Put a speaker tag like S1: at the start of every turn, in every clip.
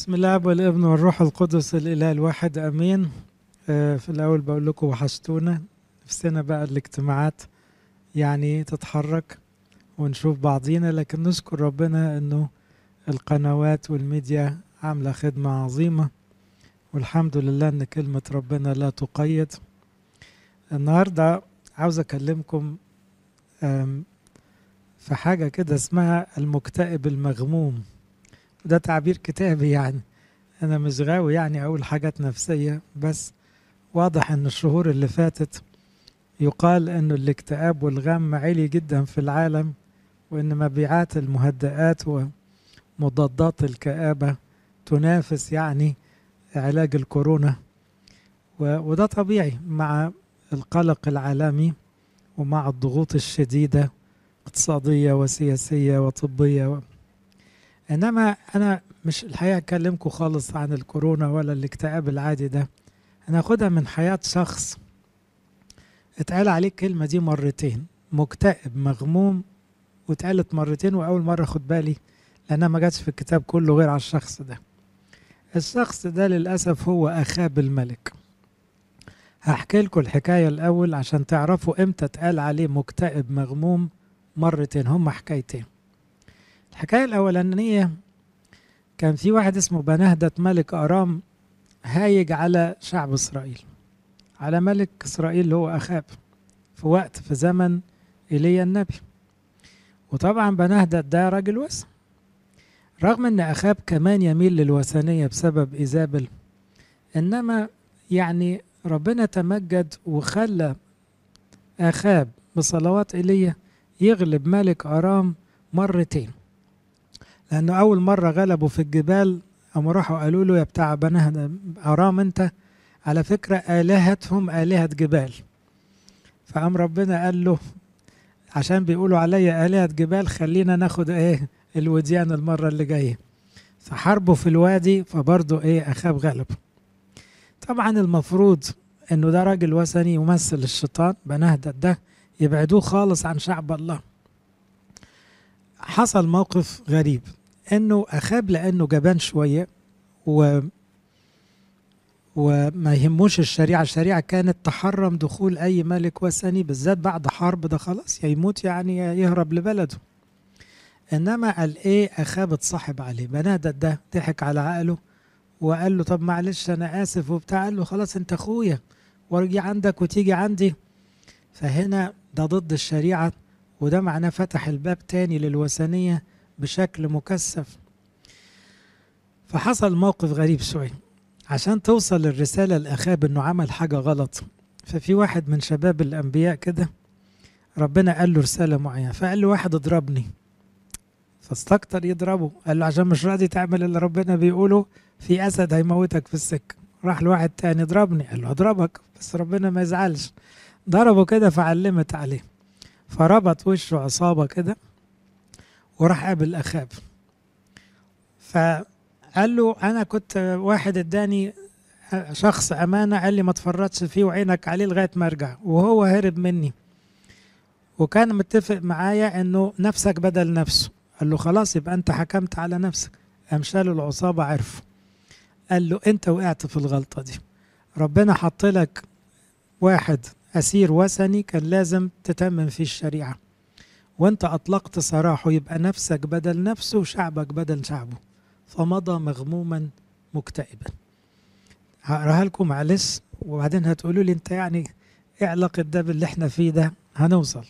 S1: بسم الله والابن والروح القدس الإله الواحد آمين. آه، في الأول بقول لكم وحشتونا. نفسنا بقى الاجتماعات يعني تتحرك ونشوف بعضينا لكن نشكر ربنا إنه القنوات والميديا عاملة خدمة عظيمة. والحمد لله إن كلمة ربنا لا تقيد. النهارده عاوز أكلمكم في حاجة كده اسمها المكتئب المغموم. ده تعبير كتابي يعني أنا مش غاوي يعني أقول حاجات نفسية بس واضح إن الشهور اللي فاتت يقال انه الاكتئاب والغم عالي جدا في العالم وإن مبيعات المهدئات ومضادات الكآبة تنافس يعني علاج الكورونا وده طبيعي مع القلق العالمي ومع الضغوط الشديدة اقتصادية وسياسية وطبية. إنما أنا مش الحقيقة أكلمكم خالص عن الكورونا ولا الاكتئاب العادي ده. أنا هاخدها من حياة شخص. اتقال عليه الكلمة دي مرتين مكتئب مغموم واتقالت مرتين وأول مرة خد بالي لأنها ما جاتش في الكتاب كله غير على الشخص ده. الشخص ده للأسف هو اخاب الملك هحكي لكم الحكاية الأول عشان تعرفوا إمتى اتقال عليه مكتئب مغموم مرتين هما حكايتين. الحكاية الأولانية كان في واحد اسمه بنهدة ملك أرام هايج على شعب إسرائيل على ملك إسرائيل اللي هو أخاب في وقت في زمن إيليا النبي. وطبعا بنهدة ده راجل وثن رغم إن أخاب كمان يميل للوثنية بسبب إيزابل إنما يعني ربنا تمجد وخلى أخاب بصلوات إيليا يغلب ملك أرام مرتين. لأنه أول مرة غلبوا في الجبال قاموا راحوا قالوا له يا بتاع بنهد أرام أنت؟ على فكرة آلهتهم آلهة جبال. فقام ربنا قال له عشان بيقولوا عليا آلهة جبال خلينا ناخد إيه؟ الوديان المرة اللي جاية. فحاربوا في الوادي فبرضه إيه؟ أخاب غلب. طبعا المفروض إنه ده راجل وثني يمثل الشيطان بنهدد ده يبعدوه خالص عن شعب الله. حصل موقف غريب. انه أخاب لأنه جبان شوية و وما يهموش الشريعة. الشريعة كانت تحرم دخول أي ملك وثني بالذات بعد حرب ده خلاص يا يموت يعني يهرب لبلده. إنما قال إيه أخاب اتصاحب عليه. بنادت ده ضحك على عقله وقال له طب معلش أنا آسف وبتاع. قال له خلاص أنت أخويا وارجي عندك وتيجي عندي. فهنا ده ضد الشريعة وده معناه فتح الباب تاني للوثنية. بشكل مكثف. فحصل موقف غريب شوي. عشان توصل الرسالة لأخاب إنه عمل حاجة غلط ففي واحد من شباب الأنبياء كده ربنا قال له رسالة معينة فقال له واحد اضربني. فاستكتر يضربه قال له عشان مش راضي تعمل اللي ربنا بيقوله في أسد هيموتك في السكة. راح لواحد تاني اضربني قال له اضربك بس ربنا ما يزعلش. ضربه كده فعلمت عليه. فربط وشه عصابة كده. وراح قابل أخاب. فقال له أنا كنت واحد اداني شخص أمانة قال لي ما تفرطش فيه وعينك عليه لغاية ما أرجع. وهو هرب مني. وكان متفق معايا إنه نفسك بدل نفسه. قال له خلاص يبقى أنت حكمت على نفسك. قام شالوا العصابة عرفوا قال له أنت وقعت في الغلطة دي. ربنا حط لك واحد أسير وثني كان لازم تتمم فيه الشريعة. وانت أطلقت سراحه يبقى نفسك بدل نفسه وشعبك بدل شعبه. فمضى مغموما مكتئبا. هقراها لكم معلش وبعدين هتقولوا لي انت يعني إيه علاقة ده باللي إحنا فيه ده؟ هنوصل.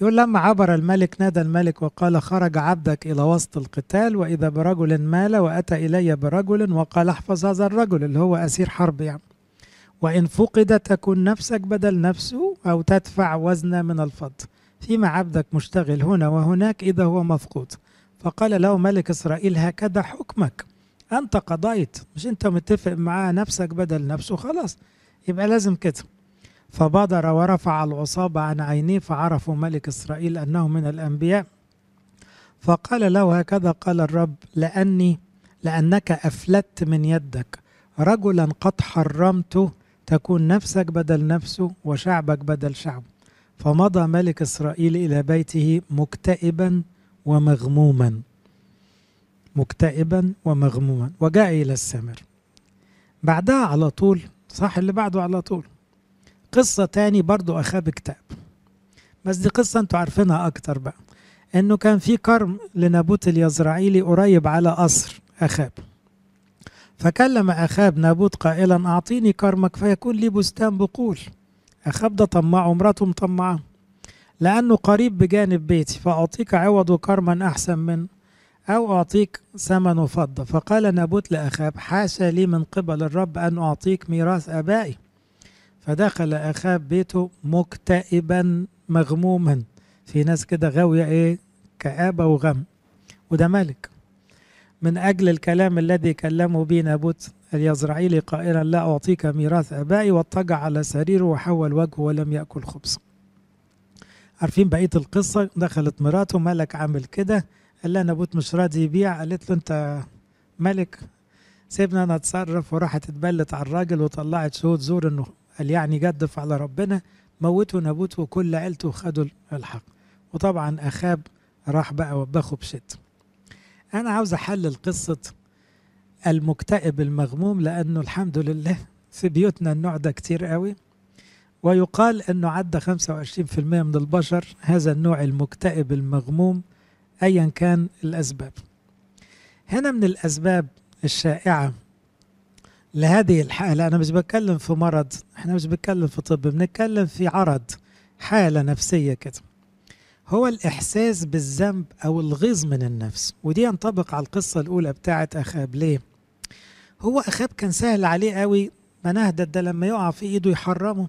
S1: يقول لما عبر الملك نادى الملك وقال خرج عبدك إلى وسط القتال وإذا برجل مال وأتى إلي برجل وقال احفظ هذا الرجل اللي هو أسير حرب يعني. وإن فقد تكن نفسك بدل نفسه أو تدفع وزنا من الفضة فيما عبدك مشتغل هنا وهناك إذا هو مفقود. فقال له ملك إسرائيل هكذا حكمك. أنت قضيت. مش أنت متفق معاه نفسك بدل نفسه؟ خلاص. يبقى لازم كده فبادر ورفع العصابة عن عينيه فعرفوا ملك إسرائيل أنه من الأنبياء. فقال له هكذا قال الرب لأني لأنك أفلت من يدك. رجلا قد حرمته تكون نفسك بدل نفسه وشعبك بدل شعبه. فمضى ملك إسرائيل إلى بيته مكتئبا ومغموما. مكتئبا ومغموما. وجاء إلى السامر بعدها على طول صح اللي بعده على طول. قصة تاني برضو أخاب اكتئب بس دي قصة أنتوا عارفينها أكتر بقى. إنه كان في كرم لنابوت اليزرعيلي قريب على قصر أخاب. فكلم أخاب نابوت قائلا أعطيني كرمك فيكون لي بستان بقول. أخاب ده طماع ومراته مطمعة. لأنه قريب بجانب بيتي فأعطيك عوض كرما أحسن منه أو أعطيك ثمن وفضة فقال نابوت لأخاب حاشا لي من قبل الرب أن أعطيك ميراث آبائي. فدخل أخاب بيته مكتئبا مغموما. في ناس كده غاوية إيه؟ كآبة وغم. وده ملك. من أجل الكلام الذي كلمه به نابوت اليزرعيلي قائلا لا أعطيك ميراث آبائي واضطجع على سريره وحول وجهه ولم يأكل خبز. عارفين بقية القصة؟ دخلت مراته ملك عامل كده قال لها نابوت مش راضي يبيع؟ قالت له أنت ملك؟ سيبنا أنا أتصرف وراحت اتبلت على الراجل وطلعت شهود زور إنه قال يعني جدف على ربنا. موتوا نابوت وكل عيلته وخدوا الحق. وطبعا أخاب راح بقى وبخه بشد أنا عاوز أحلل قصة المكتئب المغموم لأنه الحمد لله في بيوتنا النوع ده كتير قوي. ويقال أنه عدى 25% من البشر هذا النوع المكتئب المغموم أيا كان الأسباب. هنا من الأسباب الشائعة لهذه الحالة. أنا مش بتكلم في مرض إحنا مش بنتكلم في طب بنتكلم في عرض حالة نفسية كده. هو الإحساس بالذنب أو الغيظ من النفس. ودي ينطبق على القصة الأولى بتاعة أخاب ليه؟ هو أخاب كان سهل عليه قوي منهدد ده لما يقع في إيده يحرمه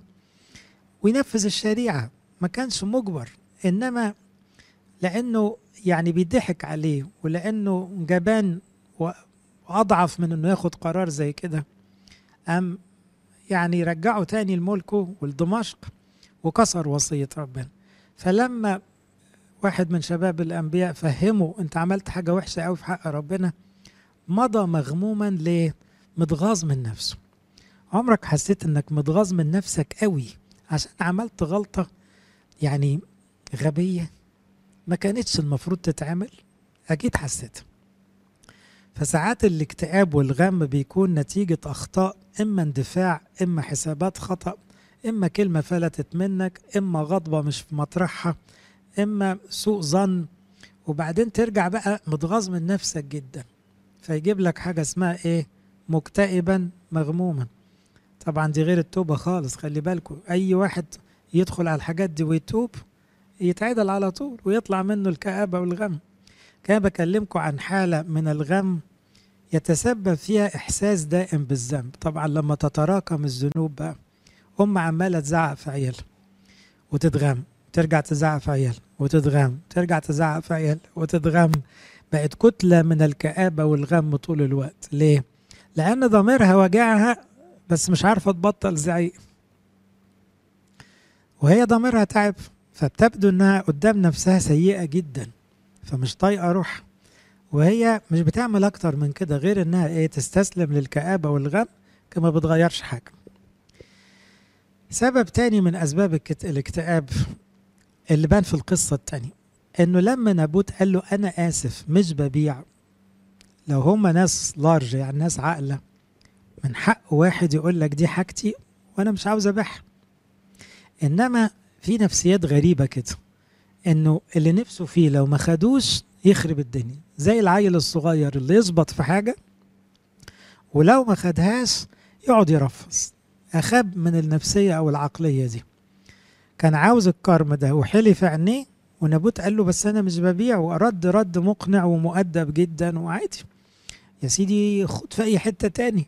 S1: وينفذ الشريعة ما كانش مجبر. إنما لأنه يعني بيضحك عليه ولأنه جبان وأضعف من إنه ياخد قرار زي كده. أم يعني رجعه تاني لملكه ولدمشق وكسر وصية ربنا. فلما واحد من شباب الأنبياء فهمه أنت عملت حاجة وحشة أوي في حق ربنا مضى مغموما ليه؟ متغاظ من نفسه. عمرك حسيت إنك متغاظ من نفسك قوي عشان عملت غلطة يعني غبية ما كانتش المفروض تتعمل؟ أكيد حسيتها فساعات الاكتئاب والغم بيكون نتيجة أخطاء إما اندفاع إما حسابات خطأ إما كلمة فلتت منك إما غضبة مش في مطرحها إما سوء ظن. وبعدين ترجع بقى متغاظ من نفسك جدا. فيجيب لك حاجة اسمها إيه؟ مكتئبا مغموما. طبعا دي غير التوبة خالص خلي بالكم أي واحد يدخل على الحاجات دي ويتوب يتعدل على طول ويطلع منه الكآبة والغم. كان بكلمكم عن حالة من الغم يتسبب فيها إحساس دائم بالذنب. طبعا لما تتراكم الذنوب بقى أم عمالة تزعق في عيالها وتتغم ترجع تزعق في عيال وتتغم ترجع تزعق في عيال وتتغم. بقت كتلة من الكآبة والغم طول الوقت. ليه؟ لأن ضميرها وجعها بس مش عارفة تبطل زعيق. وهي ضميرها تعب فبتبدو إنها قدام نفسها سيئة جدا فمش طايقة روح وهي مش بتعمل أكتر من كده غير إنها إيه تستسلم للكآبة والغم كما بتغيرش حاجة. سبب تاني من أسباب الاكتئاب اللي بان في القصة التانية. إنه لما نابوت قال له أنا آسف مش ببيع. لو هما ناس لارج يعني ناس عاقلة من حق واحد يقول لك دي حاجتي وأنا مش عاوز أبيعها. إنما في نفسيات غريبة كده إنه اللي نفسه فيه لو ما خدوش يخرب الدنيا. زي العيل الصغير اللي يظبط في حاجة ولو ما خدهاش يقعد يرفص. أخاب من النفسية أو العقلية دي. كان عاوز الكرم ده وحلف عينيه ونابوت قال له بس أنا مش ببيع ورد رد مقنع ومؤدب جدا وعادي. يا سيدي خد في أي حتة تاني.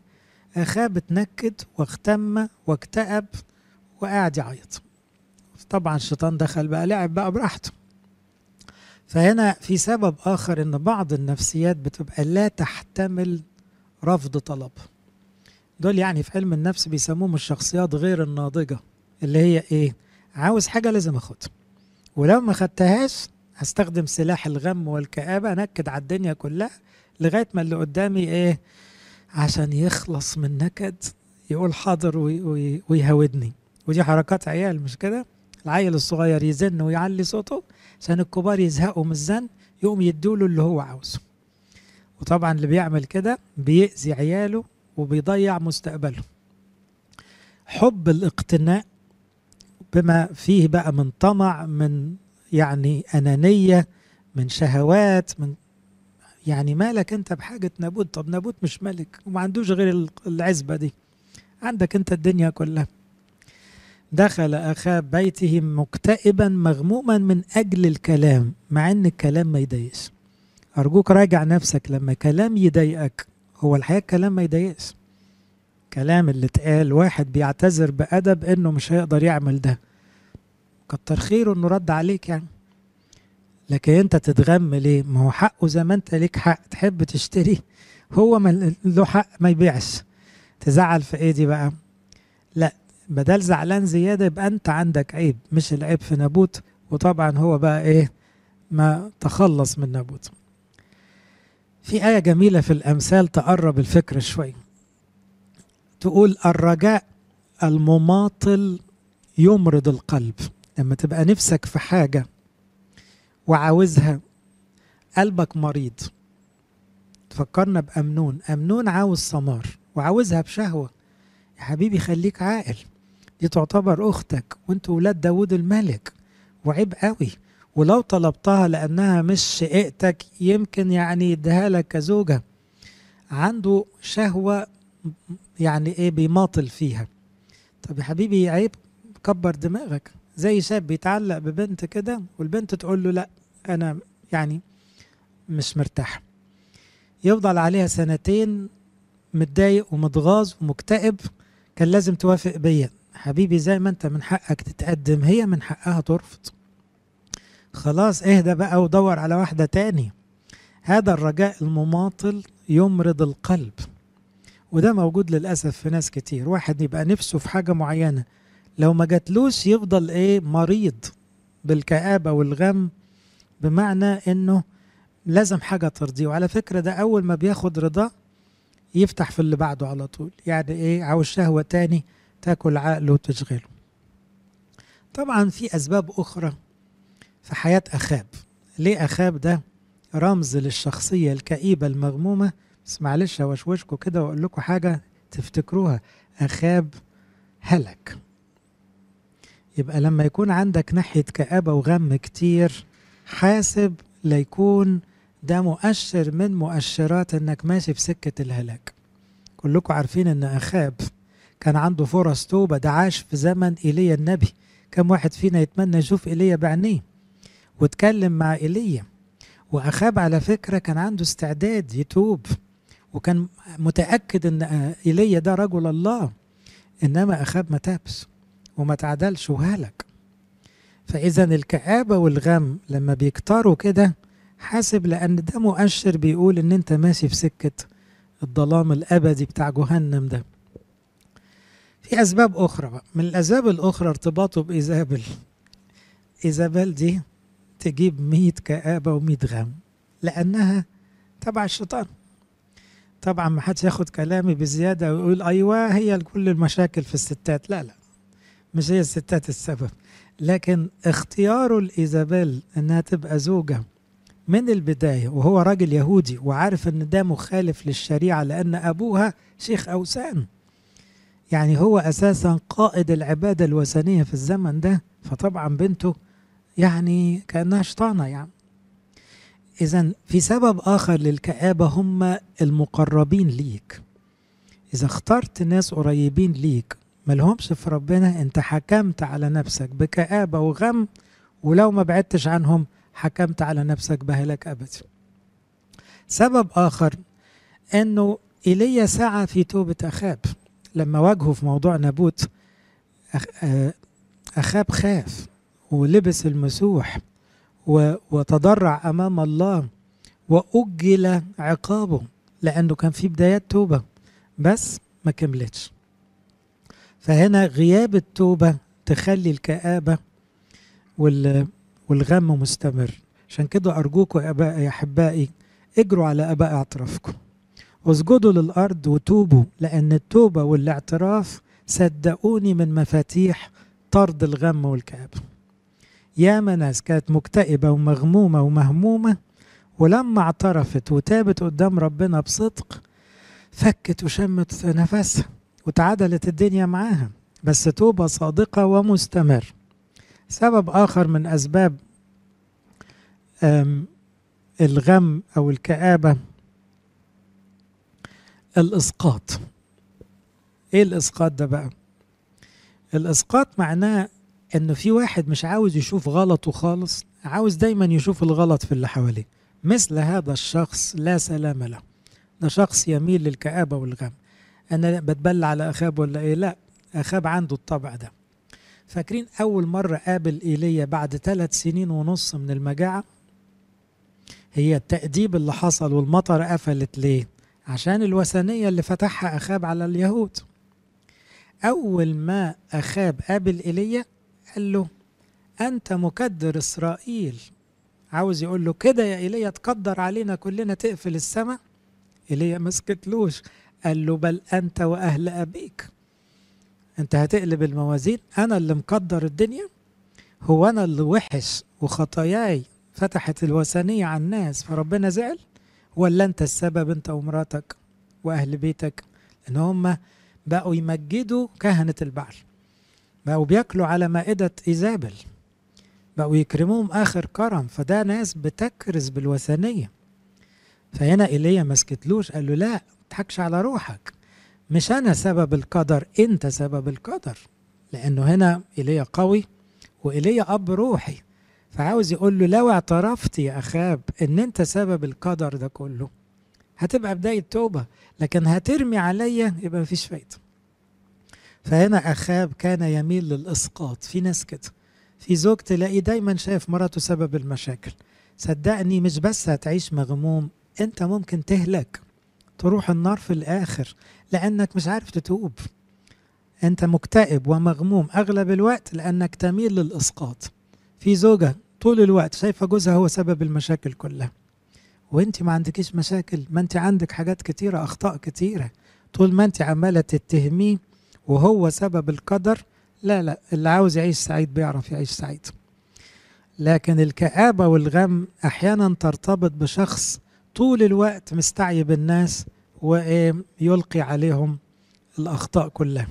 S1: أخاب اتنكد واختم واكتئب وقاعد يعيط. طبعا الشيطان دخل بقى لعب بقى براحته. فهنا في سبب آخر إن بعض النفسيات بتبقى لا تحتمل رفض طلب. دول يعني في علم النفس بيسموهم الشخصيات غير الناضجة اللي هي إيه؟ عاوز حاجة لازم أخدها. ولو ما خدتهاش هستخدم سلاح الغم والكآبة أنكد على الدنيا كلها لغاية ما اللي قدامي إيه عشان يخلص من نكد يقول حاضر ويهودني. ودي حركات عيال مش كده؟ العيل الصغير يزن ويعلي صوته عشان الكبار يزهقوا من الزن يقوم يدوله اللي هو عاوزه. وطبعا اللي بيعمل كده بيأذي عياله وبيضيع مستقبله. حب الاقتناء بما فيه بقى من طمع من يعني أنانية من شهوات من يعني مالك أنت بحاجة نابوت؟ طب نابوت مش ملك وما عندوش غير العزبة دي. عندك أنت الدنيا كلها. دخل أخاه بيته مكتئبا مغموما من أجل الكلام مع أن الكلام ما يضايقش. أرجوك راجع نفسك لما كلام يضايقك هو الحقيقة الكلام ما يضايقش. كلام اللي اتقال واحد بيعتذر بأدب إنه مش هيقدر يعمل ده. كتر خيره إنه رد عليك يعني. لكن أنت تتغم ليه؟ ما هو حقه زي ما أنت ليك حق تحب تشتري. هو ما له حق ما يبيعش. تزعل في إيه دي بقى؟ لا بدل زعلان زيادة يبقى أنت عندك عيب مش العيب في نابوت. وطبعا هو بقى إيه؟ ما تخلص من نابوت. في آية جميلة في الأمثال تقرب الفكرة شوي. تقول الرجاء المماطل يمرض القلب. لما تبقى نفسك في حاجة وعاوزها قلبك مريض تفكرنا بأمنون. أمنون عاوز ثمار وعاوزها بشهوة. يا حبيبي خليك عاقل. دي تعتبر أختك وانتوا ولاد داود الملك. وعيب قوي. ولو طلبتها لأنها مش شقيقتك يمكن يعني يديها لك كزوجة. عنده شهوة يعني إيه بيماطل فيها. طب يا حبيبي عيب كبر دماغك. زي شاب بيتعلق ببنت كده والبنت تقول له لأ أنا يعني مش مرتاح يفضل عليها سنتين متضايق ومتغاظ ومكتئب كان لازم توافق بيا. حبيبي زي ما أنت من حقك تتقدم هي من حقها ترفض. خلاص اهدى بقى ودور على واحدة تاني. هذا الرجاء المماطل يمرض القلب. وده موجود للأسف في ناس كتير. واحد يبقى نفسه في حاجة معينة لو ما جاتلوش يفضل إيه مريض بالكآبة والغم بمعنى إنه لازم حاجة ترضيه. وعلى فكرة ده أول ما بياخد رضاه يفتح في اللي بعده على طول. يعني إيه عاوز شهوة تاني تاكل عقله وتشغله. طبعا في أسباب أخرى في حياة أخاب. ليه أخاب ده رمز للشخصية الكئيبة المغمومة بس معلش هوشوشكوا كده وأقول لكم حاجة تفتكروها. أخاب هلك. يبقى لما يكون عندك ناحية كآبة وغم كتير حاسب ليكون ده مؤشر من مؤشرات إنك ماشي في سكة الهلاك. كلكم عارفين إن أخاب كان عنده فرص توبة ده عاش في زمن إيليا النبي. كم واحد فينا يتمنى يشوف إيليا بعينيه واتكلم مع إيليا. وأخاب على فكرة كان عنده استعداد يتوب. وكان متأكد إن إيليا ده رجل الله إنما أخاب ما تابش وما تعدلش وهلك. فاذا الكآبة والغم لما بيكتروا كده حاسب لأن ده مؤشر بيقول إن أنت ماشي في سكة الظلام الأبدي بتاع جهنم ده. في أسباب أخرى بقى. من الأسباب الأخرى ارتباطه بإيزابل. إيزابل دي تجيب مية كآبة ومية غم لأنها تبع الشيطان. طبعا ما حدش ياخد كلامي بزيادة ويقول أيوه هي كل المشاكل في الستات. لا لا مش هي الستات السبب. لكن اختياره لإيزابيل إنها تبقى زوجة من البداية وهو راجل يهودي وعارف إن ده مخالف للشريعة لأن أبوها شيخ اوثان يعني هو أساسا قائد العبادة الوثنية في الزمن ده فطبعا بنته يعني كأنها شيطانة يعني. اذا في سبب آخر للكآبة هم المقربين ليك. إذا اخترت ناس قريبين ليك ملهمش في ربنا أنت حكمت على نفسك بكآبة وغم ولو ما بعدتش عنهم حكمت على نفسك بهلاك أبدي سبب آخر أنه إيليا سعى في توبة أخاب. لما واجهه في موضوع نابوت أخاب خاف ولبس المسوح. وتضرع أمام الله وأجل عقابه لأنه كان في بدايات توبة بس ما كملتش. فهنا غياب التوبة تخلي الكآبة والغم مستمر. عشان كده أرجوكم يا أحبائي اجروا على أباء اعترافكم واسجدوا للأرض وتوبوا لأن التوبة والاعتراف صدقوني من مفاتيح طرد الغم والكآبة. ياما ناس كانت مكتئبة ومغمومة ومهمومة ولما اعترفت وتابت قدام ربنا بصدق فكت وشمت نفسها وتعادلت الدنيا معاها. بس توبة صادقة ومستمر. سبب آخر من أسباب الغم أو الكآبة الإسقاط. إيه الإسقاط ده بقى؟ الإسقاط معناه إنه في واحد مش عاوز يشوف غلطه خالص عاوز دايما يشوف الغلط في اللي حواليه. مثل هذا الشخص لا سلام له. ده شخص يميل للكآبة والغم. أنا بتبلى على أخاب ولا إيه؟ لا أخاب عنده الطبع ده. فاكرين أول مرة قابل إيليا بعد ثلاث سنين ونص من المجاعة؟ هي التأديب اللي حصل والمطر قفلت ليه؟ عشان الوثنية اللي فتحها أخاب على اليهود. أول ما أخاب قابل إيليا قال له أنت مكدر إسرائيل. عاوز يقول له كده يا إيليا تقدر علينا كلنا تقفل السماء؟ إيليا ما سكتلوش قال له بل أنت وأهل أبيك. أنت هتقلب الموازين أنا اللي مقدر الدنيا؟ هو أنا اللي وحش وخطاياي فتحت الوثنية على الناس فربنا زعل؟ ولا أنت السبب أنت ومراتك وأهل بيتك؟ إن هم بقوا يمجدوا كهنة البعل. بقوا بياكلوا على مائدة إيزابل. بقوا يكرموهم آخر كرم فده ناس بتكرز بالوثنية. فهنا إيليا ما سكتلوش قال له لا تضحكش على روحك. مش أنا سبب القدر أنت سبب القدر. لأنه هنا إيليا قوي وإيليا أب روحي. فعاوز يقول له لو اعترفت يا أخاب إن أنت سبب القدر ده كله هتبقى بداية توبة لكن هترمي عليا يبقى مفيش فايدة. فهنا أخاب كان يميل للإسقاط. في ناس كده. في زوج تلاقيه دايما شايف مراته سبب المشاكل. صدقني مش بس هتعيش مغموم أنت ممكن تهلك تروح النار في الآخر لأنك مش عارف تتوب. أنت مكتئب ومغموم أغلب الوقت لأنك تميل للإسقاط. في زوجة طول الوقت شايفة جوزها هو سبب المشاكل كلها. وأنت ما عندكيش مشاكل ما أنت عندك حاجات كتيرة أخطاء كتيرة. طول ما أنت عمالة تتهميه وهو سبب القدر. لا لا اللي عاوز يعيش سعيد بيعرف يعيش سعيد. لكن الكآبة والغم أحيانا ترتبط بشخص طول الوقت مستعيب الناس ويلقي عليهم الأخطاء كلها.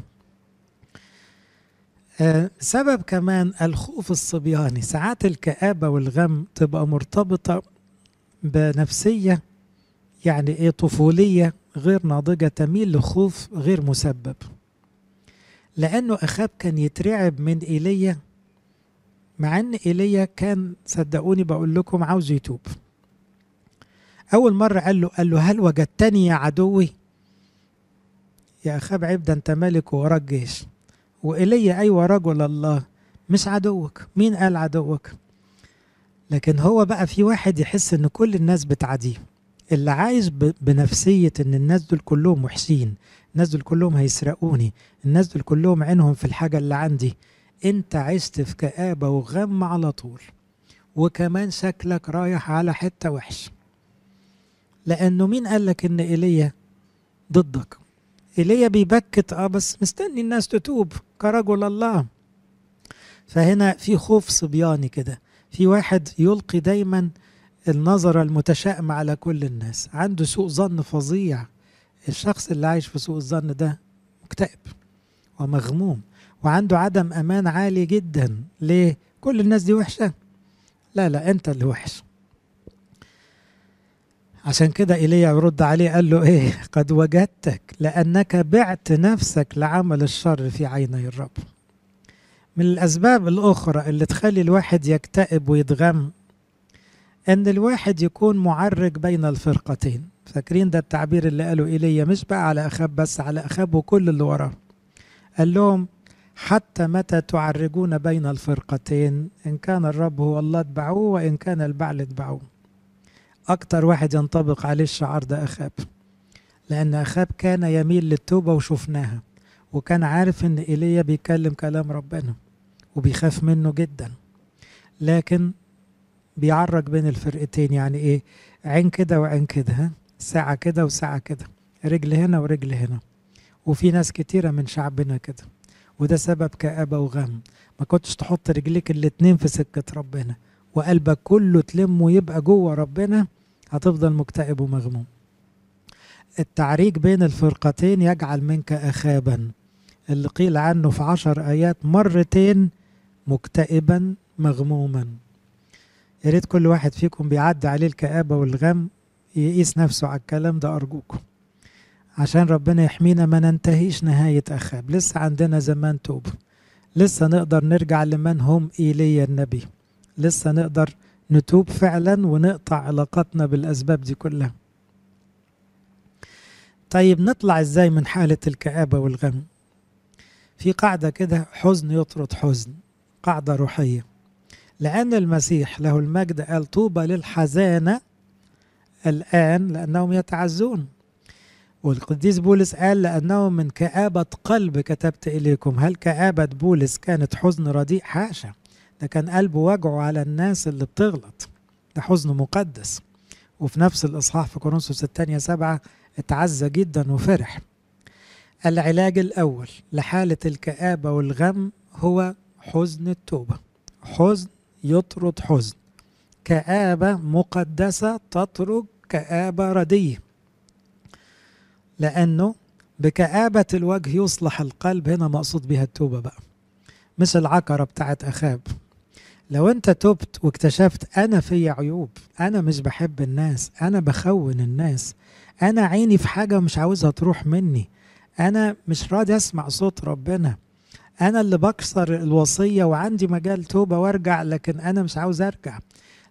S1: سبب كمان الخوف الصبياني. ساعات الكآبة والغم تبقى مرتبطة بنفسية يعني إيه طفولية غير ناضجة تميل لخوف غير مسبب. لأنه أخاب كان يترعب من إيليا مع أن إيليا كان صدقوني بقول لكم عاوز يتوب. أول مرة قال له قال له هل وجدتني يا عدوي؟ يا أخاب عيب ده أنت ملك ووراك جيش. وإيليا أيوة رجل الله مش عدوك. مين قال عدوك؟ لكن هو بقى في واحد يحس إن كل الناس بتعاديه اللي عايش بنفسية إن الناس دول كلهم وحشين. الناس دول كلهم هيسرقوني. الناس دول كلهم عينهم في الحاجة اللي عندي. انت عشت في كآبة وغم على طول وكمان شكلك رايح على حتة وحش لأنه مين قال لك إن إيليا ضدك؟ إيليا بيبكت آه بس مستني الناس تتوب كرجل الله. فهنا في خوف صبياني كده. في واحد يلقي دايما النظرة المتشائمة على كل الناس. عنده سوء ظن فظيع. الشخص اللي عايش في سوء الظن ده مكتئب ومغموم وعنده عدم أمان عالي جدا. ليه؟ كل الناس دي وحشة. لا لا أنت اللي وحش. عشان كده إيليا يرد عليه قال له إيه؟ قد وجدتك لأنك بعت نفسك لعمل الشر في عيني الرب. من الأسباب الأخرى اللي تخلي الواحد يكتئب ويتغم إن الواحد يكون معرج بين الفرقتين. فاكرين ده التعبير اللي قاله إيليا؟ مش بقى على أخاب بس على اخاب وكل اللي وراه. قال لهم حتى متى تعرجون بين الفرقتين؟ إن كان الرب هو الله اتبعوه وإن كان البعل اتبعوه. أكتر واحد ينطبق عليه الشعار ده أخاب لأن أخاب كان يميل للتوبة وشفناها وكان عارف إن إيليا بيتكلم كلام ربنا وبيخاف منه جدا. لكن بيعرج بين الفرقتين يعني إيه؟ عين كده وعين كده ساعة كده وساعة كده رجل هنا ورجل هنا. وفي ناس كتيرة من شعبنا كده. وده سبب كآبة وغم. ما كنتش تحط رجليك الاتنين في سكة ربنا. وقلبك كله تلم ويبقى جوه ربنا هتفضل مكتئب ومغموم. التعريج بين الفرقتين يجعل منك أخابا. اللي قيل عنه في عشر آيات مرتين مكتئبا مغموما. يا ريت كل واحد فيكم بيعدي عليه الكآبة والغم يقيس نفسه على الكلام ده أرجوكم. عشان ربنا يحمينا ما ننتهيش نهاية أخاب. لسه عندنا زمان توب لسه نقدر نرجع لمن هم إيليا النبي. لسه نقدر نتوب فعلا ونقطع علاقتنا بالأسباب دي كلها. طيب نطلع إزاي من حالة الكآبة والغم؟ في قاعدة كده حزن يطرد حزن. قاعدة روحية. لأن المسيح له المجد قال طوبى للحزانة الآن لأنهم يتعزون. والقديس بولس قال لأنه من كآبة قلب كتبت إليكم. هل كآبة بولس كانت حزن رديء؟ حاشا. ده كان قلبه وجعه على الناس اللي بتغلط. ده حزن مقدس. وفي نفس الإصحاح في كورنثوس الثانية سبعة اتعزى جدا وفرح. العلاج الأول لحالة الكآبة والغم هو حزن التوبة. حزن يطرد حزن. كآبة مقدسة تطرد كآبة ردية لأنه بكآبة الوجه يصلح القلب هنا مقصود بها التوبة بقى. مش العكرة بتاعت أخاب. لو أنت تبت واكتشفت أنا في عيوب أنا مش بحب الناس أنا بخون الناس أنا عيني في حاجة مش عاوزها تروح مني أنا مش راضي أسمع صوت ربنا أنا اللي بكسر الوصية وعندي مجال توبة وأرجع لكن أنا مش عاوز أرجع.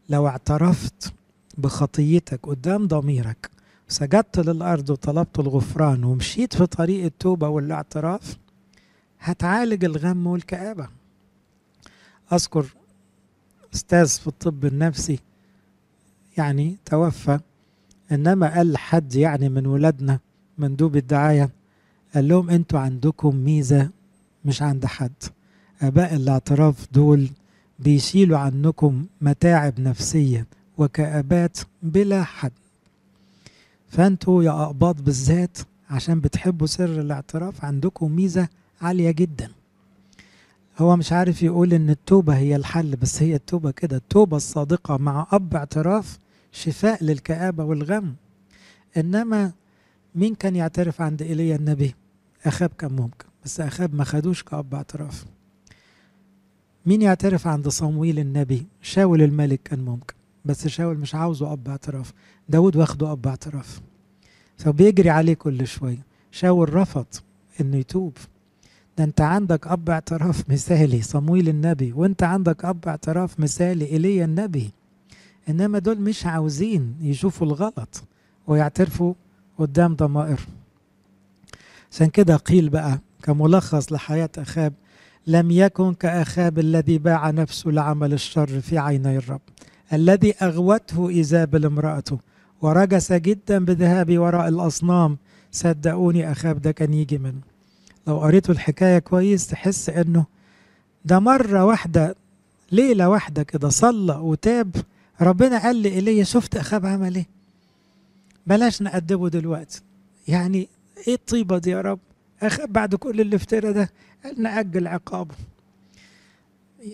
S1: لو اعترفت بخطيتك قدام ضميرك. سجدت للأرض وطلبت الغفران ومشيت في طريق التوبة والاعتراف. هتعالج الغم والكآبة. أذكر أستاذ في الطب النفسي يعني توفى إنما قال حد يعني من ولادنا مندوب الدعاية قال لهم أنتوا عندكم ميزة مش عند حد. آباء الاعتراف دول بيشيلوا عنكم متاعب نفسية وكآبات بلا حد. فأنتوا يا أقباط بالذات عشان بتحبوا سر الاعتراف عندكم ميزة عالية جدا. هو مش عارف يقول إن التوبة هي الحل بس هي التوبة كده. التوبة الصادقة مع أب اعتراف شفاء للكآبة والغم. إنما مين كان يعترف عند إيليا النبي؟ أخاب كان ممكن بس أخاب ما خدوش كأب اعتراف. مين يعترف عند صمويل النبي؟ شاول الملك كان ممكن. بس شاول مش عاوزه أب اعتراف. داود واخده أب اعتراف. فبيجري عليه كل شوية. شاول رفض إنه يتوب. ده أنت عندك أب اعتراف مثالي صمويل النبي وأنت عندك أب اعتراف مثالي إيليا النبي. إنما دول مش عاوزين يشوفوا الغلط ويعترفوا قدام ضمائر. عشان كده قيل بقى كملخص لحياة أخاب لم يكن كأخاب الذي باع نفسه لعمل الشر في عيني الرب. الذي أغوته إيزابل امرأته ورجس جدا بذهابي وراء الأصنام. صدقوني أخاب ده كان يجي منه. لو قريتوا الحكاية كويس تحس إنه ده مرة واحدة ليلة واحدة كده صلى وتاب. ربنا قال لي إيليا شفت أخاب عمل إيه بلاش نأدبه دلوقتي. يعني إيه الطيبة دي يا رب؟ أخاب بعد كل الافتراء ده؟ قال نأجل عقابه.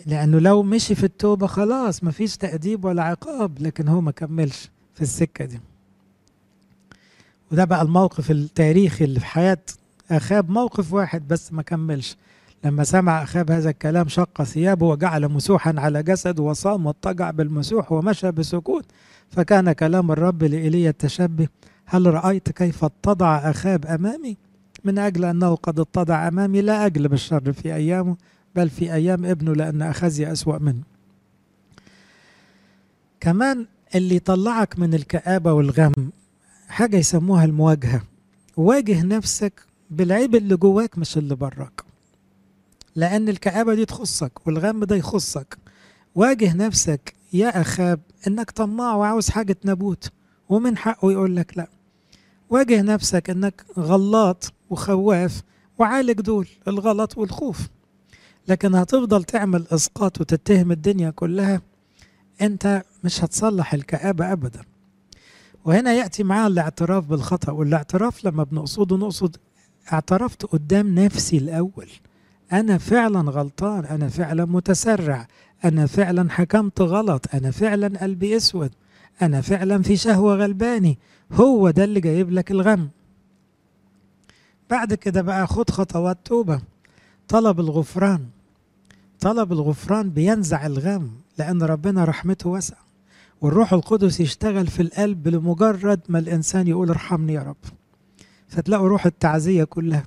S1: لأنه لو مشي في التوبة خلاص مفيش تأديب ولا عقاب لكن هو ما كملش في السكة دي. وده بقى الموقف التاريخي اللي في حياة أخاب موقف واحد بس ما كملش. لما سمع أخاب هذا الكلام شق ثيابه وجعل مسوحا على جسده وصام واضطجع بالمسوح ومشى بسكوت. فكان كلام الرب لإيليا التشبه هل رأيت كيف اتضع أخاب أمامي؟ من أجل أنه قد اتضع أمامي لا أجلب الشر في أيامه. بل في أيام ابنه لأن أخزي أسوأ منه. كمان اللي يطلعك من الكآبة والغم حاجة يسموها المواجهة. واجه نفسك بالعيب اللي جواك مش اللي براك. لأن الكآبة دي تخصك والغم ده يخصك. واجه نفسك يا أخاب إنك طماع وعاوز حاجة نبوت ومن حقه يقول لك لأ. واجه نفسك إنك غلاط وخواف وعالج دول الغلط والخوف. لكن هتفضل تعمل إسقاط وتتهم الدنيا كلها أنت مش هتصلح الكآبة ابدا. وهنا يأتي معاه الاعتراف بالخطأ والاعتراف لما بنقصده نقصد اعترفت قدام نفسي الأول. أنا فعلا غلطان أنا فعلا متسرع أنا فعلا حكمت غلط أنا فعلا قلبي أسود أنا فعلا في شهوة غلباني. هو ده اللي جايب لك الغم. بعد كده بقى خد خطوات توبة. طلب الغفران. طلب الغفران بينزع الغم لأن ربنا رحمته واسعة. والروح القدس يشتغل في القلب لمجرد ما الإنسان يقول ارحمني يا رب. فتلاقوا روح التعزية كلها.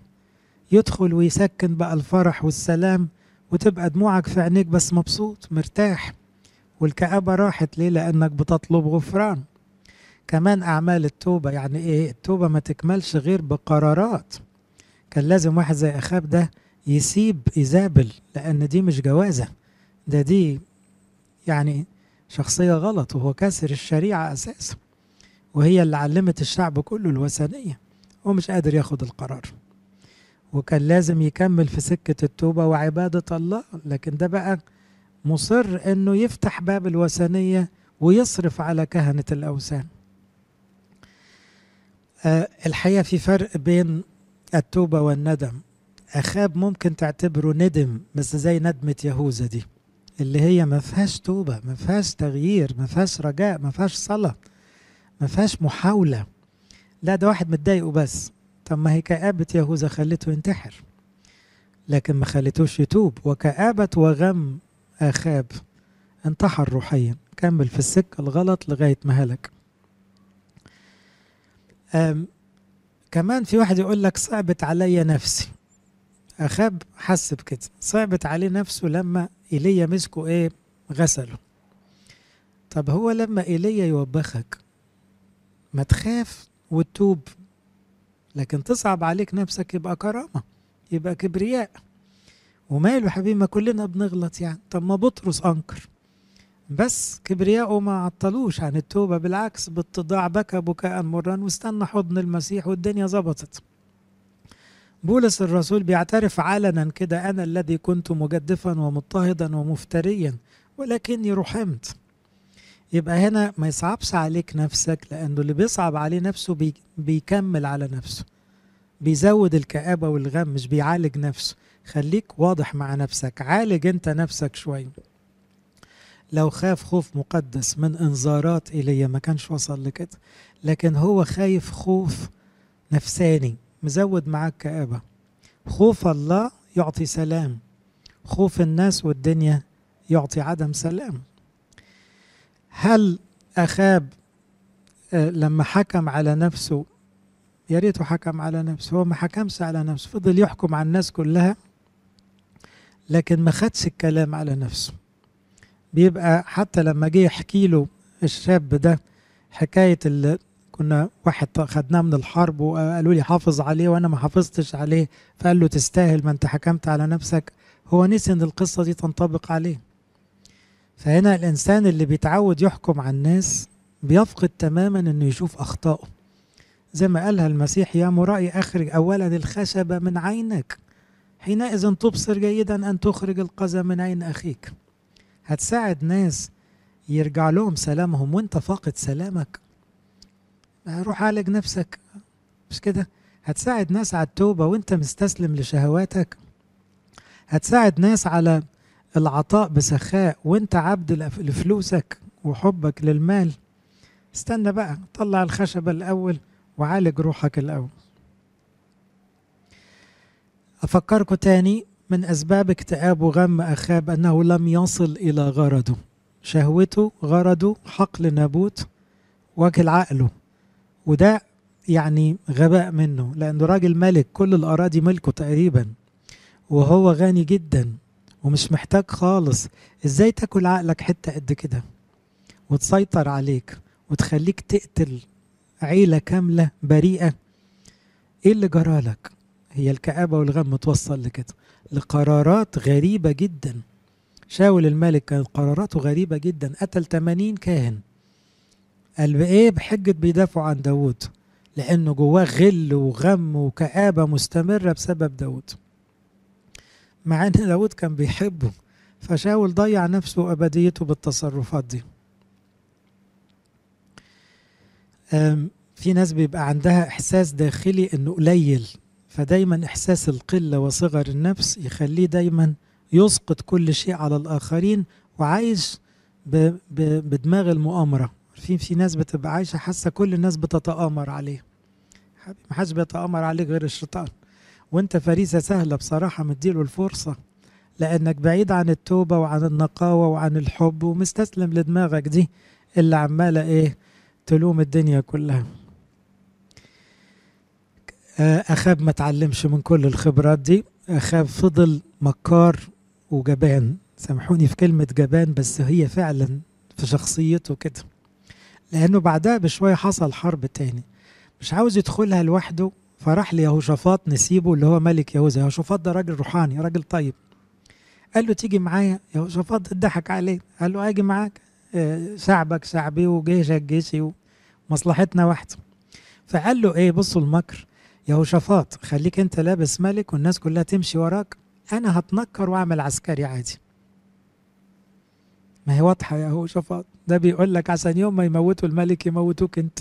S1: يدخل ويسكن بقى الفرح والسلام وتبقى دموعك في عينيك بس مبسوط مرتاح. والكآبة راحت ليه؟ لأنك بتطلب غفران. كمان أعمال التوبة يعني إيه؟ التوبة ما تكملش غير بقرارات. كان لازم واحد زي أخاب ده يسيب إيزابل لأن دي مش جوازة. ده دي يعني شخصية غلط وهو كاسر الشريعة أساسا. وهي اللي علمت الشعب كله الوثنية هو مش قادر ياخد القرار. وكان لازم يكمل في سكة التوبة وعبادة الله لكن ده بقى مصر إنه يفتح باب الوثنية ويصرف على كهنة الأوثان. أه الحقيقة في فرق بين التوبة والندم. أخاب ممكن تعتبره ندم بس زي ندمة يهوذا دي اللي هي ما فيهاش توبة ما فيهاش تغيير ما فيهاش رجاء ما فيهاش صلاة ما فيهاش محاولة. لا ده واحد متضايقه بس طب ما هي كآبة يهوذا خلته ينتحر لكن ما خلتوش يتوب. وكآبة وغم آخاب انتحر روحيا. كمل في السكة الغلط لغاية ما هلك. كمان في واحد يقول لك صعبت عليا نفسي. أخاب حس بكده صعبت عليه نفسه لما إيليا مسكه إيه غسله. طب هو لما إيليا يوبخك ما تخاف وتتوب لكن تصعب عليك نفسك يبقى كرامة يبقى كبرياء. وماله حبيبي ما كلنا بنغلط يعني. طب ما بطرس أنكر. بس كبرياءه ما عطلوش عن التوبة بالعكس باتضاع بكى بكاء مرا واستنى حضن المسيح والدنيا ظبطت. بولس الرسول بيعترف علنا كده أنا الذي كنت مجدفا ومضطهدا ومفتريا ولكني رحمت. يبقى هنا ما يصعبش عليك نفسك لأنه اللي بيصعب عليه نفسه بي بيكمل على نفسه بيزود الكآبة والغم مش بيعالج نفسه. خليك واضح مع نفسك عالج أنت نفسك شوية لو خاف خوف مقدس من إنذارات ايليا ما كانش وصل لكده لكن هو خايف خوف نفساني. مزود معاك كآبة. خوف الله يعطي سلام. خوف الناس والدنيا يعطي عدم سلام. هل أخاب لما حكم على نفسه يا ريته حكم على نفسه. هو ما حكمش على نفسه فضل يحكم على الناس كلها لكن ما خدش الكلام على نفسه. بيبقى حتى لما جه يحكي له الشاب ده حكاية كنا واحد خدناه من الحرب وقالوا لي حافظ عليه وأنا ما حافظتش عليه. فقال له تستاهل ما انت حكمت على نفسك. هو نسي إن القصة دي تنطبق عليه. فهنا الإنسان اللي بيتعود يحكم على الناس بيفقد تماما إنه يشوف أخطائه. زي ما قالها المسيح يا مرائي آخرج اولا الخشبة من عينك. حينئذ تبصر جيدا أن تخرج القذى من عين أخيك. هتساعد ناس يرجع لهم سلامهم وأنت فاقد سلامك. روح عالج نفسك. مش كده؟ هتساعد ناس على التوبة وانت مستسلم لشهواتك. هتساعد ناس على العطاء بسخاء وانت عبد لفلوسك وحبك للمال. استنى بقى طلع الخشبة الأول وعالج روحك الأول. أفكركم تاني من أسباب اكتئاب وغم أخاب أنه لم يصل إلى غرضه. شهوته غرضه حقل نابوت واكل عقله وده يعني غباء منه لأنه راجل ملك كل الأراضي ملكه تقريبا وهو غني جدا ومش محتاج خالص. إزاي تاكل عقلك حتة قد كده؟ وتسيطر عليك وتخليك تقتل عيلة كاملة بريئة. إيه اللي جرالك هي الكآبة والغم توصل لكده. لقرارات غريبة جدا. شاول الملك كانت قراراته غريبة جدا. قتل 80 كاهن. قال بإيه بحجة بيدافعوا عن داود لأنه جواه غل وغم وكآبة مستمرة بسبب داود مع أن داود كان بيحبه فشاول ضيع نفسه وأبديته بالتصرفات دي. في ناس بيبقى عندها إحساس داخلي أنه قليل فدايما إحساس القلة وصغر النفس يخليه دايما يسقط كل شيء على الآخرين وعايش بدماغ المؤامرة. عارفين في ناس بتبقى عايشة حاسة كل الناس بتتآمر عليه. حبيبي ما حدش بيتآمر عليك غير الشيطان. وانت فريسة سهلة بصراحة مديله الفرصة. لأنك بعيد عن التوبة وعن النقاوة وعن الحب ومستسلم لدماغك دي اللي عمالة إيه؟ تلوم الدنيا كلها. أخاب ما تعلمش من كل الخبرات دي. أخاب فضل مكار وجبان. سامحوني في كلمة جبان بس هي فعلا في شخصيته كده. لأنه بعدها بشوية حصل حرب تاني. مش عاوز يدخلها لوحده فراح ليهوشافاط نسيبه اللي هو ملك يهوذا. يهوشافاط ده راجل روحاني راجل طيب. قال له تيجي معايا. يهوشافاط اتضحك عليه. قال له أجي معاك. شعبك شعبي وجيشك جيشي ومصلحتنا واحدة. فقال له إيه بصوا المكر. يهوشافاط خليك أنت لابس ملك والناس كلها تمشي وراك. أنا هتنكر وأعمل عسكري عادي. ما هي واضحة يا يهوشافاط. ده بيقول لك عشان يوم ما يموتوا الملك يموتوك أنت.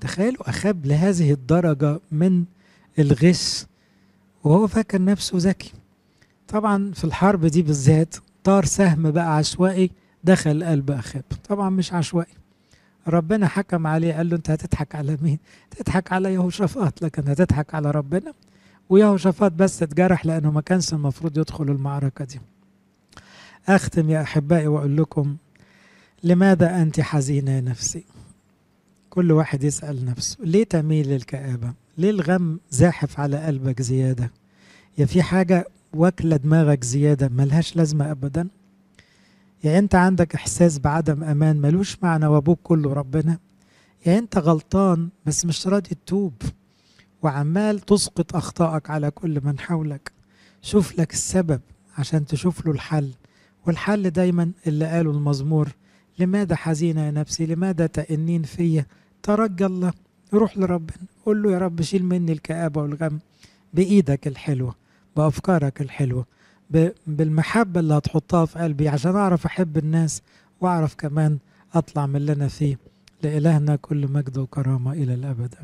S1: تخيلوا أخاب لهذه الدرجة من الغش وهو فاكر نفسه ذكي. طبعا في الحرب دي بالذات طار سهم بقى عشوائي دخل قلب أخاب. طبعا مش عشوائي. ربنا حكم عليه قال له أنت هتضحك على مين؟ تضحك على يهوشافاط لكن هتضحك على ربنا. ويهوشافاط بس اتجرح لأنه ما كانش المفروض يدخل المعركة دي. أختم يا أحبائي وأقول لكم لماذا أنت حزينة يا نفسي؟ كل واحد يسأل نفسه ليه تميل للكآبة؟ ليه الغم زاحف على قلبك زيادة؟ يا في حاجة واكلة دماغك زيادة ملهاش لازمة ابدا؟ يا أنت عندك إحساس بعدم أمان ملوش معنى وأبوك كله ربنا؟ يا أنت غلطان بس مش راضي تتوب؟ وعمال تسقط أخطائك على كل من حولك؟ شوف لك السبب عشان تشوف له الحل والحل دايما اللي قاله المزمور لماذا حزينة يا نفسي؟ لماذا تأنين فيا؟ ترجى الله. روح لربنا قول له يا رب شيل مني الكآبة والغم. بإيدك الحلوة بأفكارك الحلوة بالمحبة اللي هتحطها في قلبي عشان أعرف أحب الناس وأعرف كمان أطلع من اللي أنا فيه. لإلهنا كل مجد وكرامة إلى الأبد.